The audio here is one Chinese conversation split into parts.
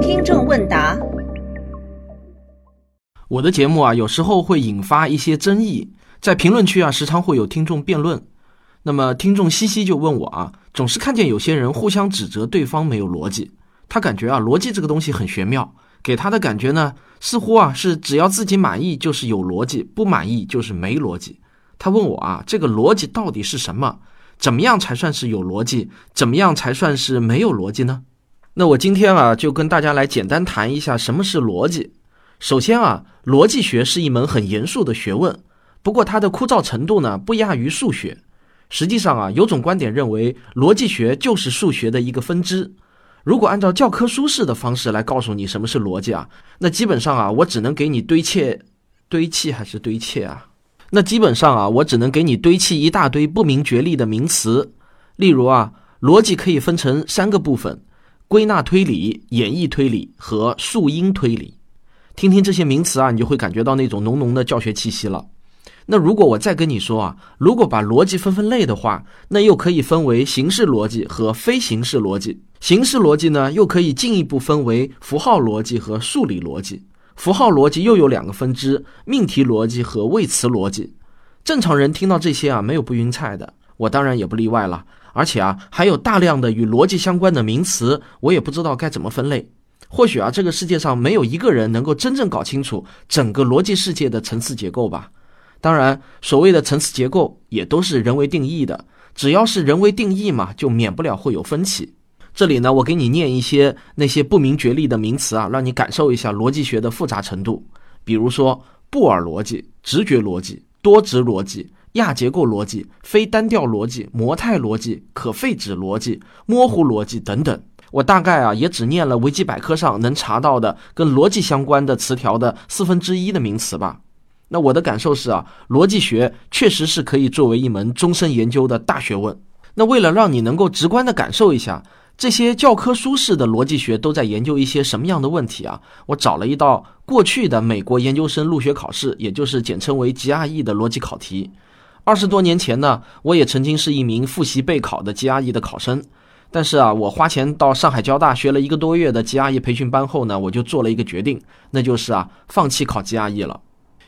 听众问答：我的节目啊，有时候会引发一些争议，在评论区啊，时常会有听众辩论。那么，听众西西就问我啊，总是看见有些人互相指责对方没有逻辑，他感觉啊，逻辑这个东西很玄妙，给他的感觉呢，似乎啊是只要自己满意就是有逻辑，不满意就是没逻辑。他问我啊，这个逻辑到底是什么？怎么样才算是有逻辑？怎么样才算是没有逻辑呢？那我今天啊，就跟大家来简单谈一下什么是逻辑。首先啊，逻辑学是一门很严肃的学问，不过它的枯燥程度呢，不亚于数学。实际上啊，有种观点认为，逻辑学就是数学的一个分支。如果按照教科书式的方式来告诉你什么是逻辑啊，那基本上啊，我只能给你堆砌、堆砌还是堆砌啊？那基本上啊，我只能给你堆砌一大堆不明觉厉的名词。例如啊，逻辑可以分成三个部分：归纳推理、演绎推理和树因推理。听听这些名词啊，你就会感觉到那种浓浓的教学气息了。那如果我再跟你说啊，如果把逻辑分分类的话，那又可以分为形式逻辑和非形式逻辑。形式逻辑呢，又可以进一步分为符号逻辑和数理逻辑。符号逻辑又有两个分支：命题逻辑和谓词逻辑。正常人听到这些啊，没有不晕菜的，我当然也不例外了。而且啊，还有大量的与逻辑相关的名词，我也不知道该怎么分类。或许啊，这个世界上没有一个人能够真正搞清楚整个逻辑世界的层次结构吧。当然，所谓的层次结构也都是人为定义的，只要是人为定义嘛，就免不了会有分歧。这里呢，我给你念一些那些不明觉厉的名词啊，让你感受一下逻辑学的复杂程度。比如说布尔逻辑、直觉逻辑、多值逻辑、亚结构逻辑、非单调逻辑、模态逻辑、可废止逻辑、模糊逻辑等等。我大概啊，也只念了维基百科上能查到的跟逻辑相关的词条的四分之一的名词吧。那我的感受是啊，逻辑学确实是可以作为一门终身研究的大学问。那为了让你能够直观的感受一下。这些教科书式的逻辑学都在研究一些什么样的问题啊？我找了一道过去的美国研究生入学考试，也就是简称为 GRE 的逻辑考题。二十多年前呢，我也曾经是一名复习备考的 GRE 的考生。但是啊，我花钱到上海交大学了一个多月的 GRE 培训班后呢，我就做了一个决定，那就是啊，放弃考 GRE 了。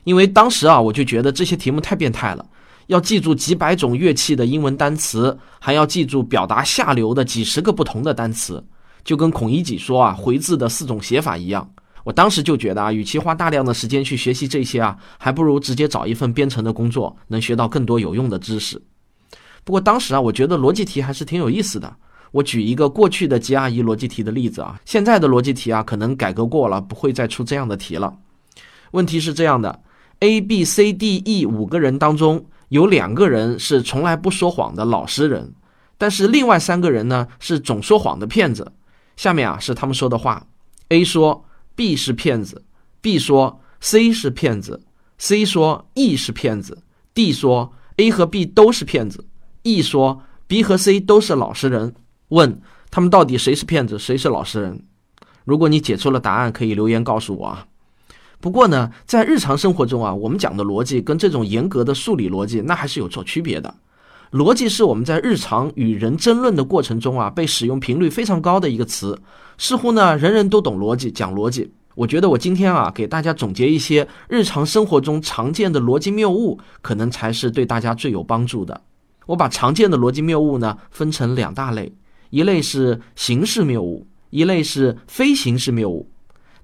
因为当时啊，我就觉得这些题目太变态了。要记住几百种乐器的英文单词，还要记住表达下流的几十个不同的单词，就跟孔乙己说啊回字的四种写法一样。我当时就觉得啊，与其花大量的时间去学习这些啊，还不如直接找一份编程的工作，能学到更多有用的知识。不过当时啊，我觉得逻辑题还是挺有意思的。我举一个过去的 GRE 逻辑题的例子啊，现在的逻辑题啊，可能改革过了，不会再出这样的题了。问题是这样的：A、B、C、D、E 五个人当中。有两个人是从来不说谎的老实人，但是另外三个人呢是总说谎的骗子。下面啊是他们说的话：A 说 B 是骗子，B 说 C 是骗子，C 说 E 是骗子，D 说 A 和 B 都是骗子，E 说 B 和 C 都是老实人。问他们到底谁是骗子，谁是老实人？如果你解出了答案，可以留言告诉我啊。不过呢，在日常生活中啊，我们讲的逻辑跟这种严格的数理逻辑那还是有所区别的。逻辑是我们在日常与人争论的过程中啊，被使用频率非常高的一个词。似乎呢，人人都懂逻辑，讲逻辑。我觉得我今天啊，给大家总结一些日常生活中常见的逻辑谬误，可能才是对大家最有帮助的。我把常见的逻辑谬误呢，分成两大类，一类是形式谬误，一类是非形式谬误。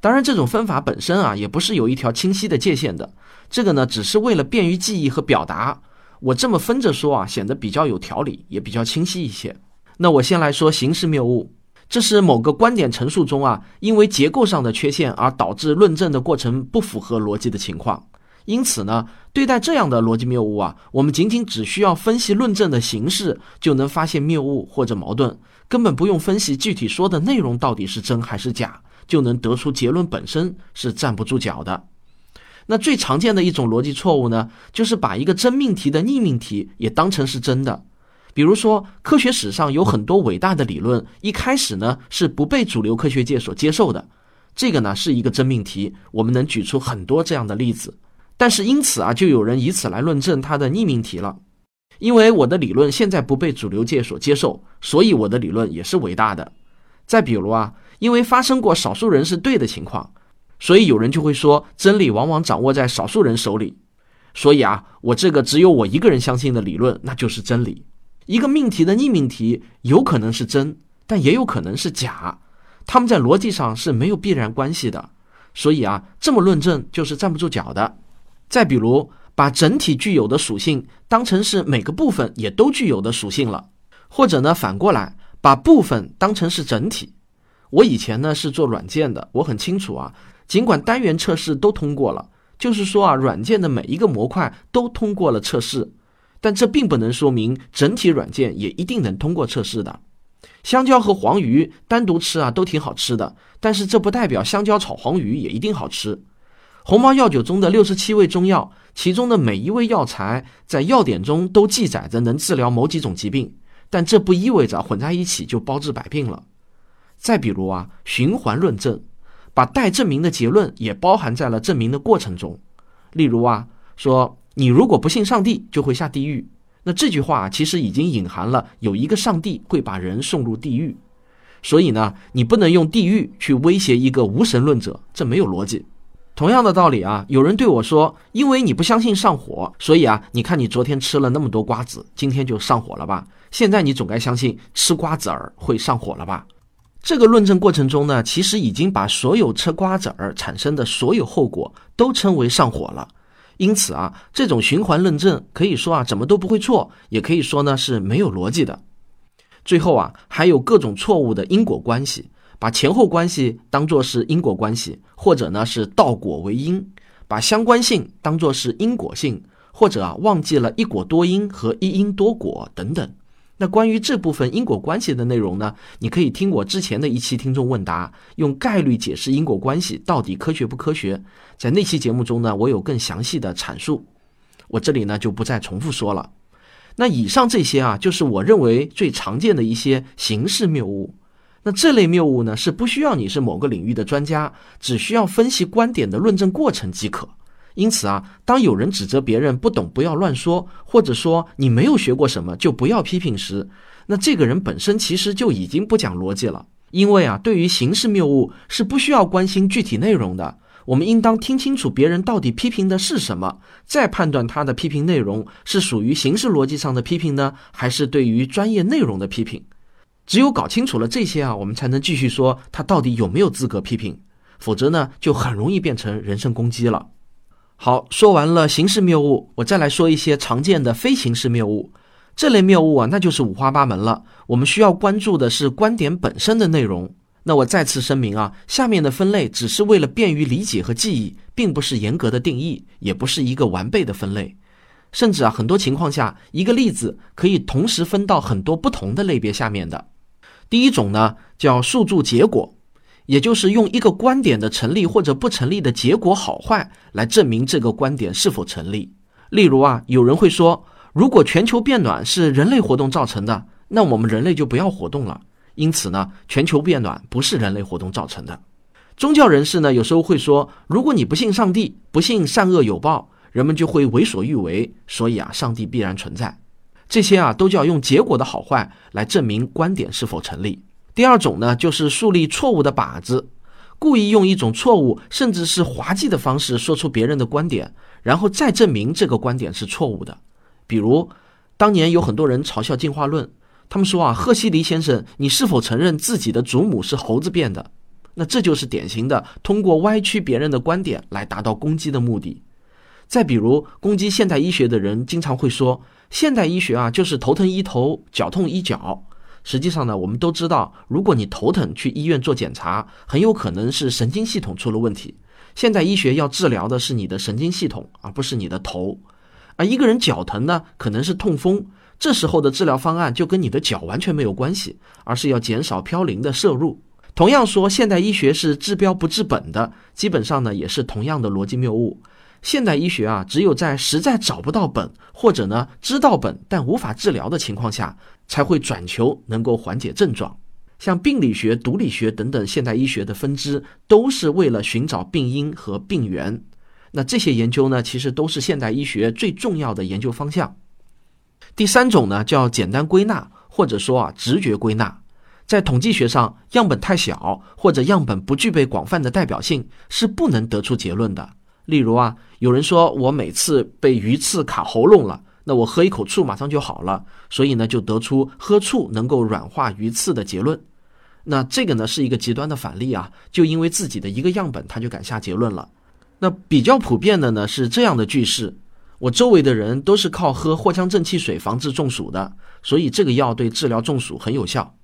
当然，这种分法本身啊，也不是有一条清晰的界限的。这个呢，只是为了便于记忆和表达，我这么分着说啊，显得比较有条理，也比较清晰一些。那我先来说形式谬误，这是某个观点陈述中啊，因为结构上的缺陷而导致论证的过程不符合逻辑的情况。因此呢，对待这样的逻辑谬误啊，我们仅仅只需要分析论证的形式，就能发现谬误或者矛盾，根本不用分析具体说的内容到底是真还是假。就能得出结论本身是站不住脚的。那最常见的一种逻辑错误呢，就是把一个真命题的逆命题也当成是真的。比如说，科学史上有很多伟大的理论，一开始呢是不被主流科学界所接受的。这个呢是一个真命题，我们能举出很多这样的例子。但是因此啊，就有人以此来论证它的逆命题了。因为我的理论现在不被主流界所接受，所以我的理论也是伟大的。再比如啊，因为发生过少数人是对的情况，所以有人就会说，真理往往掌握在少数人手里。所以啊，我这个只有我一个人相信的理论，那就是真理。一个命题的逆命题有可能是真，但也有可能是假，他们在逻辑上是没有必然关系的。所以啊，这么论证就是站不住脚的。再比如，把整体具有的属性当成是每个部分也都具有的属性了，或者呢，反过来把部分当成是整体。我以前呢是做软件的，我很清楚啊，尽管单元测试都通过了。就是说啊，软件的每一个模块都通过了测试，但这并不能说明整体软件也一定能通过测试的。香蕉和黄鱼单独吃啊都挺好吃的，但是这不代表香蕉炒黄鱼也一定好吃。鸿茅药酒中的六十七味中药，其中的每一味药材在药典中都记载着能治疗某几种疾病，但这不意味着混在一起就包治百病了。再比如啊，循环论证。把待证明的结论也包含在了证明的过程中，例如啊，说你如果不信上帝，就会下地狱。那这句话其实已经隐含了有一个上帝会把人送入地狱，所以呢，你不能用地狱去威胁一个无神论者，这没有逻辑。同样的道理啊，有人对我说，因为你不相信上火，所以啊，你看你昨天吃了那么多瓜子，今天就上火了吧？现在你总该相信吃瓜子儿会上火了吧？这个论证过程中呢，其实已经把所有吃瓜子儿产生的所有后果都称为上火了。因此啊，这种循环论证可以说啊，怎么都不会错，也可以说呢是没有逻辑的。最后啊，还有各种错误的因果关系，把前后关系当做是因果关系，或者呢是倒果为因，把相关性当做是因果性，或者啊忘记了一果多因和一因多果等等。那关于这部分因果关系的内容呢？你可以听我之前的一期听众问答，用概率解释因果关系到底科学不科学？在那期节目中呢，我有更详细的阐述，我这里呢就不再重复说了。那以上这些啊，就是我认为最常见的一些形式谬误。那这类谬误呢，是不需要你是某个领域的专家，只需要分析观点的论证过程即可。因此啊，当有人指责别人不懂不要乱说，或者说你没有学过什么就不要批评时，那这个人本身其实就已经不讲逻辑了。因为啊，对于形式谬误是不需要关心具体内容的，我们应当听清楚别人到底批评的是什么，再判断他的批评内容是属于形式逻辑上的批评呢，还是对于专业内容的批评。只有搞清楚了这些啊，我们才能继续说他到底有没有资格批评，否则呢，就很容易变成人身攻击了。好，说完了形式谬误，我再来说一些常见的非形式谬误。这类谬误啊，那就是五花八门了。我们需要关注的是观点本身的内容。那我再次声明啊，下面的分类只是为了便于理解和记忆，并不是严格的定义，也不是一个完备的分类。甚至啊，很多情况下，一个例子可以同时分到很多不同的类别下面的。第一种呢，叫诉诸结果。也就是用一个观点的成立或者不成立的结果好坏来证明这个观点是否成立。例如啊，有人会说，如果全球变暖是人类活动造成的，那我们人类就不要活动了。因此呢，全球变暖不是人类活动造成的。宗教人士呢，有时候会说，如果你不信上帝，不信善恶有报，人们就会为所欲为，所以啊，上帝必然存在。这些啊，都叫用结果的好坏来证明观点是否成立。第二种呢，就是树立错误的靶子，故意用一种错误甚至是滑稽的方式说出别人的观点，然后再证明这个观点是错误的。比如，当年有很多人嘲笑进化论，他们说啊，赫胥黎先生，你是否承认自己的祖母是猴子变的？那这就是典型的通过歪曲别人的观点来达到攻击的目的。再比如，攻击现代医学的人经常会说，现代医学啊，就是头疼医头，脚痛医脚。实际上呢，我们都知道，如果你头疼去医院做检查，很有可能是神经系统出了问题。现代医学要治疗的是你的神经系统，而不是你的头。而一个人脚疼呢，可能是痛风，这时候的治疗方案就跟你的脚完全没有关系，而是要减少嘌呤的摄入。同样说，现代医学是治标不治本的，基本上呢，也是同样的逻辑谬误。现代医学啊，只有在实在找不到本，或者呢知道本但无法治疗的情况下，才会转求能够缓解症状。像病理学、毒理学等等现代医学的分支，都是为了寻找病因和病源。那这些研究呢，其实都是现代医学最重要的研究方向。第三种呢，叫简单归纳，或者说啊直觉归纳。在统计学上，样本太小或者样本不具备广泛的代表性，是不能得出结论的。例如啊，有人说我每次被鱼刺卡喉咙了，那我喝一口醋马上就好了，所以呢就得出喝醋能够软化鱼刺的结论。那这个呢是一个极端的反例啊，就因为自己的一个样本他就敢下结论了。那比较普遍的呢是这样的句式：我周围的人都是靠喝藿香正气水防治中暑的，所以这个药对治疗中暑很有效。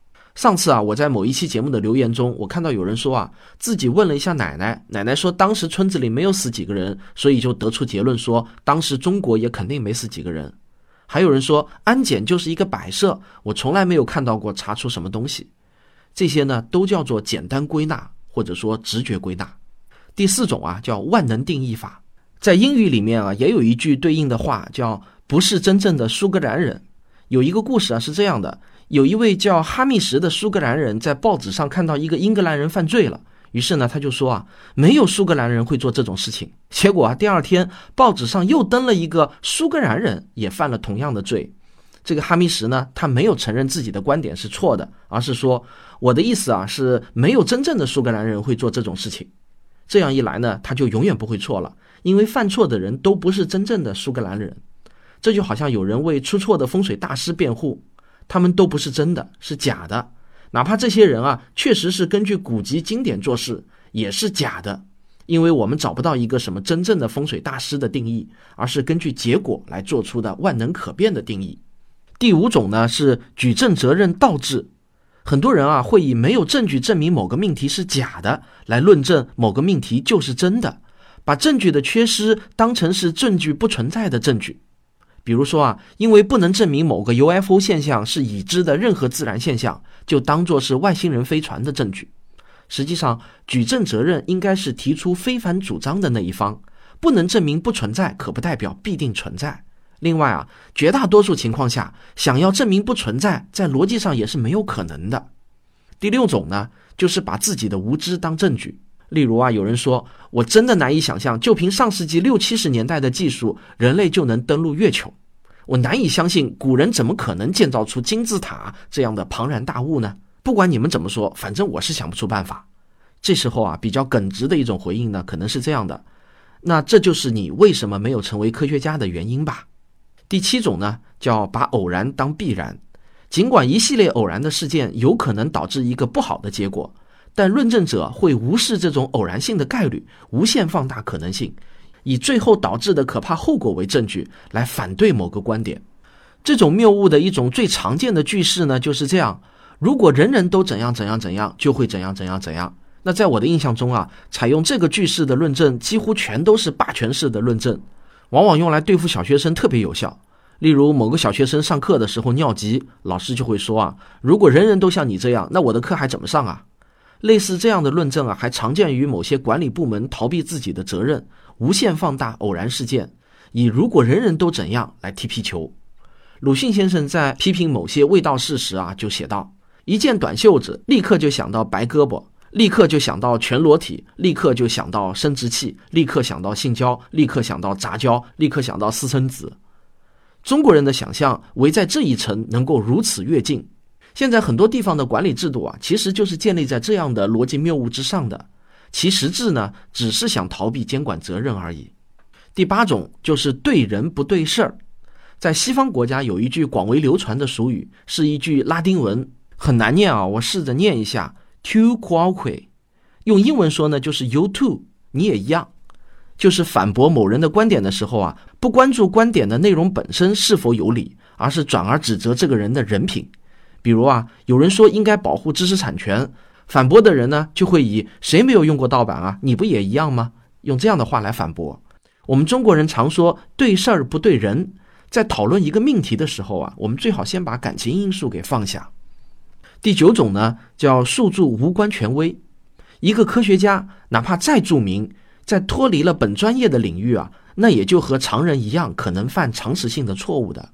上次啊，我在某一期节目的留言中，我看到有人说啊，自己问了一下奶奶，奶奶说当时村子里没有死几个人，所以就得出结论说，当时中国也肯定没死几个人。还有人说安检就是一个摆设，我从来没有看到过查出什么东西。这些呢，都叫做简单归纳或者说直觉归纳。第四种啊，叫万能定义法，在英语里面啊，也有一句对应的话，叫不是真正的苏格兰人。有一个故事啊，是这样的。有一位叫哈密什的苏格兰人在报纸上看到一个英格兰人犯罪了，于是呢，他就说啊，没有苏格兰人会做这种事情。结果啊，第二天报纸上又登了一个苏格兰人也犯了同样的罪。这个哈密什呢，他没有承认自己的观点是错的，而是说我的意思啊，是没有真正的苏格兰人会做这种事情。这样一来呢，他就永远不会错了，因为犯错的人都不是真正的苏格兰人。这就好像有人为出错的风水大师辩护。他们都不是真的，是假的。哪怕这些人啊，确实是根据古籍经典做事，也是假的。因为我们找不到一个什么真正的风水大师的定义，而是根据结果来做出的万能可变的定义。第五种呢是举证责任倒置。很多人啊会以没有证据证明某个命题是假的来论证某个命题就是真的，把证据的缺失当成是证据不存在的证据。比如说啊，因为不能证明某个 UFO 现象是已知的任何自然现象，就当做是外星人飞船的证据。实际上，举证责任应该是提出非凡主张的那一方。不能证明不存在，可不代表必定存在。另外啊，绝大多数情况下，想要证明不存在，在逻辑上也是没有可能的。第六种呢，就是把自己的无知当证据。例如啊，有人说，我真的难以想象，就凭上世纪六七十年代的技术，人类就能登陆月球。我难以相信，古人怎么可能建造出金字塔这样的庞然大物呢？不管你们怎么说，反正我是想不出办法。这时候啊，比较耿直的一种回应呢，可能是这样的：那这就是你为什么没有成为科学家的原因吧。第七种呢，叫把偶然当必然，尽管一系列偶然的事件有可能导致一个不好的结果。但论证者会无视这种偶然性的概率，无限放大可能性，以最后导致的可怕后果为证据来反对某个观点。这种谬误的一种最常见的句式呢，就是这样：如果人人都怎样怎样怎样，就会怎样怎样怎样。那在我的印象中啊，采用这个句式的论证几乎全都是霸权式的论证，往往用来对付小学生特别有效。例如，某个小学生上课的时候尿急，老师就会说啊：如果人人都像你这样，那我的课还怎么上啊？类似这样的论证啊，还常见于某些管理部门逃避自己的责任，无限放大偶然事件，以“如果人人都怎样”来踢皮球。鲁迅先生在批评某些卫道士时啊，就写道：“一件短袖子，立刻就想到白胳膊，立刻就想到全裸体，立刻就想到生殖器，立刻想到性交，立刻想到杂交，立刻想到私生子。”中国人的想象围在这一层，能够如此跃进。现在很多地方的管理制度啊，其实就是建立在这样的逻辑谬误之上的，其实质呢，只是想逃避监管责任而已。第八种就是对人不对事儿。在西方国家有一句广为流传的俗语，是一句拉丁文，很难念啊，我试着念一下：“To quoque。用英文说呢，就是 you too，你也一样。就是反驳某人的观点的时候啊，不关注观点的内容本身是否有理，而是转而指责这个人的人品。比如啊，有人说应该保护知识产权，反驳的人呢就会以“谁没有用过盗版啊？你不也一样吗？”用这样的话来反驳。我们中国人常说“对事儿不对人”，在讨论一个命题的时候啊，我们最好先把感情因素给放下。第九种呢，叫诉诸无关权威。一个科学家哪怕再著名，在脱离了本专业的领域啊，那也就和常人一样，可能犯常识性的错误的。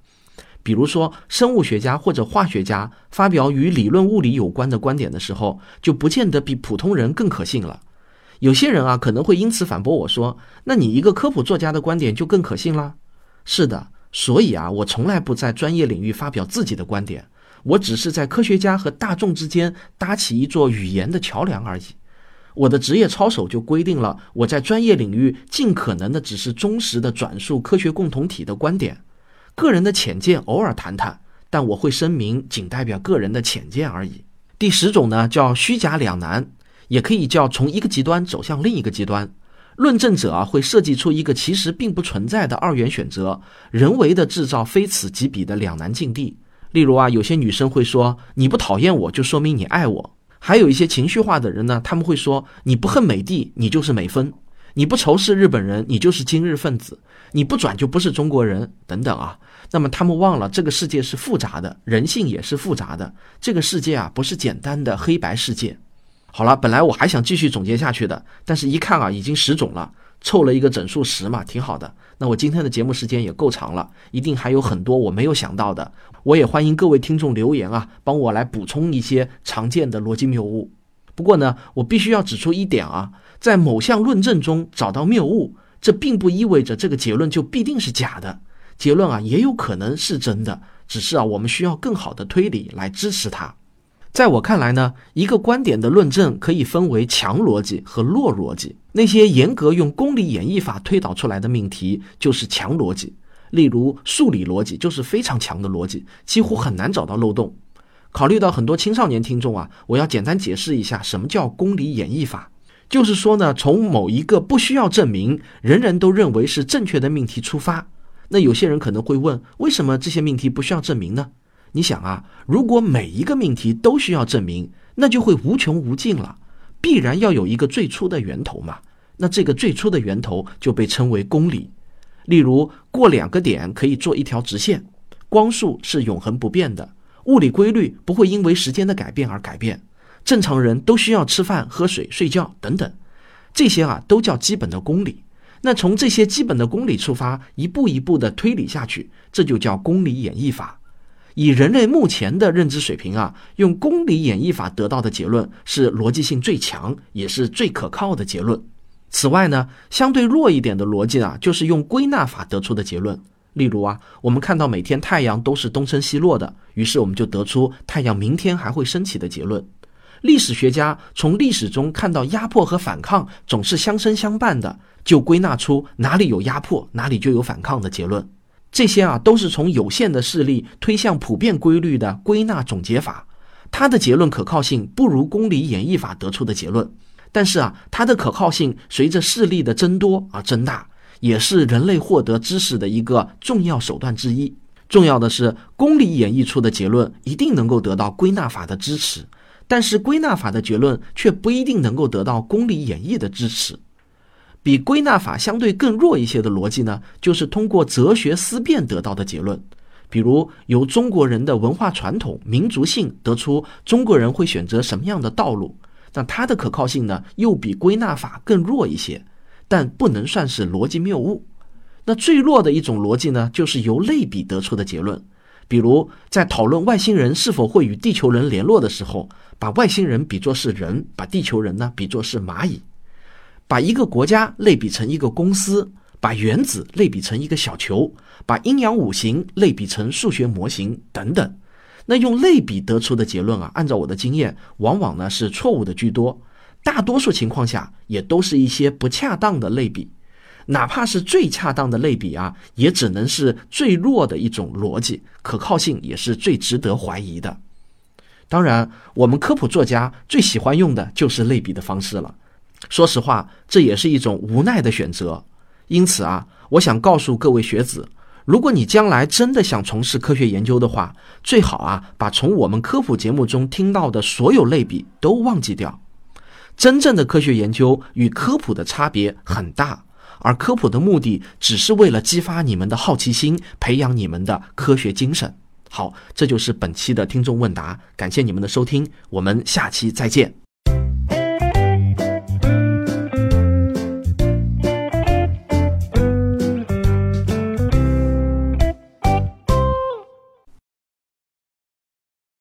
比如说，生物学家或者化学家发表与理论物理有关的观点的时候，就不见得比普通人更可信了。有些人啊，可能会因此反驳我说：“那你一个科普作家的观点就更可信了？”是的，所以啊，我从来不在专业领域发表自己的观点，我只是在科学家和大众之间搭起一座语言的桥梁而已。我的职业操守就规定了，我在专业领域尽可能的只是忠实的转述科学共同体的观点，个人的浅见偶尔谈谈，但我会声明仅代表个人的浅见而已。第十种呢，叫虚假两难，也可以叫从一个极端走向另一个极端。论证者啊会设计出一个其实并不存在的二元选择，人为的制造非此即彼的两难境地。例如啊，有些女生会说：“你不讨厌我就说明你爱我。”还有一些情绪化的人呢，他们会说：“你不恨美帝，你就是美分；你不仇视日本人，你就是今日分子；你不转就不是中国人。”等等啊。那么他们忘了，这个世界是复杂的，人性也是复杂的。这个世界啊，不是简单的黑白世界。好了，本来我还想继续总结下去的，但是一看啊，已经十种了，凑了一个整数十嘛，挺好的。那我今天的节目时间也够长了，一定还有很多我没有想到的。我也欢迎各位听众留言啊，帮我来补充一些常见的逻辑谬误。不过呢，我必须要指出一点啊，在某项论证中找到谬误，这并不意味着这个结论就必定是假的。结论啊，也有可能是真的，只是啊，我们需要更好的推理来支持它。在我看来呢，一个观点的论证可以分为强逻辑和弱逻辑。那些严格用公理演绎法推导出来的命题就是强逻辑，例如数理逻辑就是非常强的逻辑，几乎很难找到漏洞。考虑到很多青少年听众啊，我要简单解释一下什么叫公理演绎法。就是说呢，从某一个不需要证明、人人都认为是正确的命题出发。那有些人可能会问，为什么这些命题不需要证明呢？你想啊，如果每一个命题都需要证明，那就会无穷无尽了。必然要有一个最初的源头嘛。那这个最初的源头就被称为公理。例如，过两个点可以做一条直线，光速是永恒不变的，物理规律不会因为时间的改变而改变，正常人都需要吃饭、喝水、睡觉等等，这些啊都叫基本的公理。那从这些基本的公理出发，一步一步的推理下去，这就叫公理演绎法。以人类目前的认知水平啊，用公理演绎法得到的结论是逻辑性最强，也是最可靠的结论。此外呢，相对弱一点的逻辑啊，就是用归纳法得出的结论。例如啊，我们看到每天太阳都是东升西落的，于是我们就得出太阳明天还会升起的结论。历史学家从历史中看到压迫和反抗总是相生相伴的，就归纳出哪里有压迫，哪里就有反抗的结论。这些啊，都是从有限的事例推向普遍规律的归纳总结法，它的结论可靠性不如公理演绎法得出的结论，但是啊，它的可靠性随着事例的增多而增大，也是人类获得知识的一个重要手段之一。重要的是，公理演绎出的结论一定能够得到归纳法的支持，但是归纳法的结论却不一定能够得到公理演绎的支持。比归纳法相对更弱一些的逻辑呢，就是通过哲学思辨得到的结论。比如由中国人的文化传统、民族性得出中国人会选择什么样的道路，那它的可靠性呢，又比归纳法更弱一些，但不能算是逻辑谬误。那最弱的一种逻辑呢，就是由类比得出的结论。比如在讨论外星人是否会与地球人联络的时候，把外星人比作是人，把地球人呢比作是蚂蚁。把一个国家类比成一个公司，把原子类比成一个小球，把阴阳五行类比成数学模型等等，那用类比得出的结论啊，按照我的经验，往往呢是错误的居多，大多数情况下也都是一些不恰当的类比，哪怕是最恰当的类比啊，也只能是最弱的一种逻辑，可靠性也是最值得怀疑的。当然，我们科普作家最喜欢用的就是类比的方式了。说实话，这也是一种无奈的选择。因此啊，我想告诉各位学子，如果你将来真的想从事科学研究的话，最好啊，把从我们科普节目中听到的所有类比都忘记掉。真正的科学研究与科普的差别很大，而科普的目的只是为了激发你们的好奇心，培养你们的科学精神。好，这就是本期的听众问答，感谢你们的收听，我们下期再见。